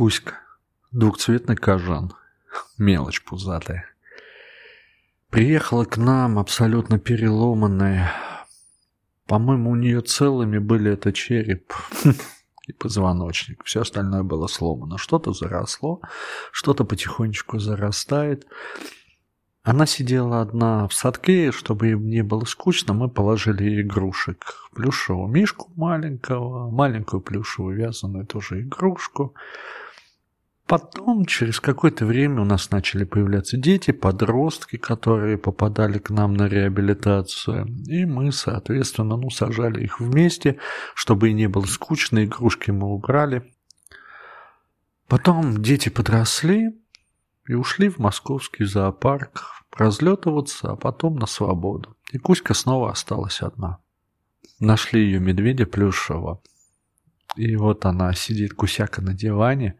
Кузька. Двухцветный кожан. Мелочь пузатая. Приехала к нам абсолютно переломанная. По-моему, у нее целыми были это череп и позвоночник. Все остальное было сломано. Что-то заросло, что-то потихонечку зарастает. Она сидела одна в садке, чтобы им не было скучно, мы положили ей игрушек. Плюшевого мишку маленького, маленькую плюшевую вязаную тоже игрушку. Потом, через какое-то время у нас начали появляться дети, подростки, которые попадали к нам на реабилитацию. И мы, соответственно, ну, сажали их вместе, чтобы и не было скучно, игрушки мы убрали. Потом дети подросли, и ушли в московский зоопарк разлетываться, а потом на свободу. И Кузька снова осталась одна. Нашли ее медведя плюшевого. И вот она сидит, кусяка на диване,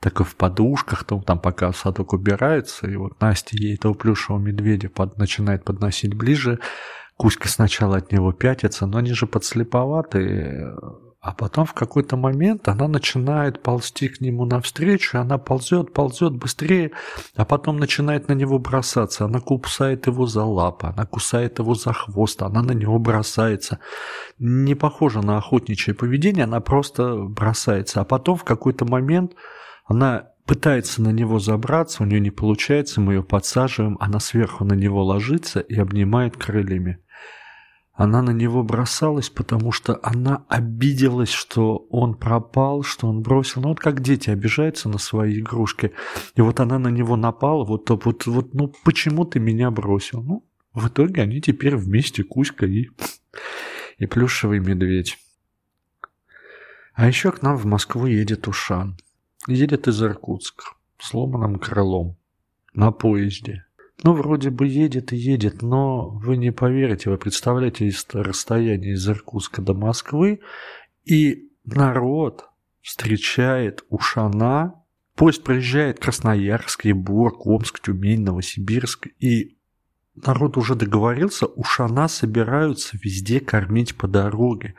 такой в подушках, там, там пока садок убирается, и вот Настя ей этого плюшевого медведя под, начинает подносить ближе. Кузька сначала от него пятится, но они же подслеповатые, а потом в какой-то момент она начинает ползти к нему навстречу, она ползет, ползет быстрее, а потом начинает на него бросаться. Она кусает его за лапы, она кусает его за хвост, она на него бросается. Не похоже на охотничье поведение, она просто бросается. А потом в какой-то момент она пытается на него забраться, у нее не получается, мы ее подсаживаем, она сверху на него ложится и обнимает крыльями. Она на него бросалась, потому что она обиделась, что он пропал, что он бросил. Ну вот как дети обижаются на свои игрушки. И вот она на него напала, вот, вот, вот ну почему ты меня бросил? Ну, в итоге они теперь вместе, Кузька и, и плюшевый медведь. А еще к нам в Москву едет Ушан. Едет из Иркутска, сломанным крылом, на поезде. Ну, вроде бы едет и едет, но вы не поверите, вы представляете расстояние из Иркутска до Москвы, и народ встречает Ушана, поезд проезжает Красноярск, Ебург, Омск, Тюмень, Новосибирск, и народ уже договорился, Ушана собираются везде кормить по дороге.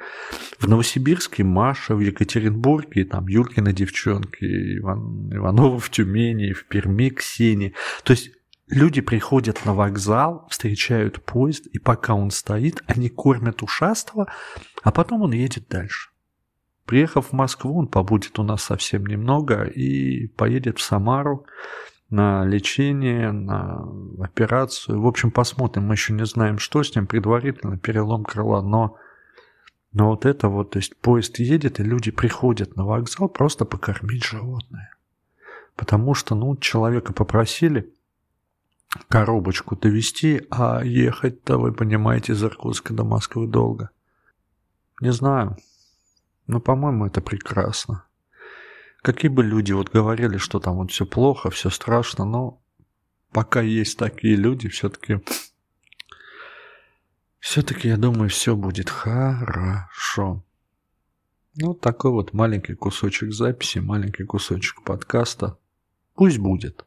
В Новосибирске Маша, в Екатеринбурге там Юлькина девчонки, Иван, Иванова в Тюмени, в Перми Ксении. То есть Люди приходят на вокзал, встречают поезд, и пока он стоит, они кормят ушастого, а потом он едет дальше. Приехав в Москву, он побудет у нас совсем немного и поедет в Самару на лечение, на операцию. В общем, посмотрим. Мы еще не знаем, что с ним. Предварительно перелом крыла, но, но вот это вот, то есть поезд едет, и люди приходят на вокзал просто покормить животное. Потому что, ну, человека попросили – коробочку довести, а ехать-то, вы понимаете, из Иркутска до Москвы долго. Не знаю, но, по-моему, это прекрасно. Какие бы люди вот говорили, что там вот все плохо, все страшно, но пока есть такие люди, все-таки все-таки, я думаю, все будет хорошо. Ну, такой вот маленький кусочек записи, маленький кусочек подкаста. Пусть будет.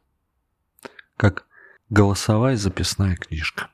Как Голосовая записная книжка.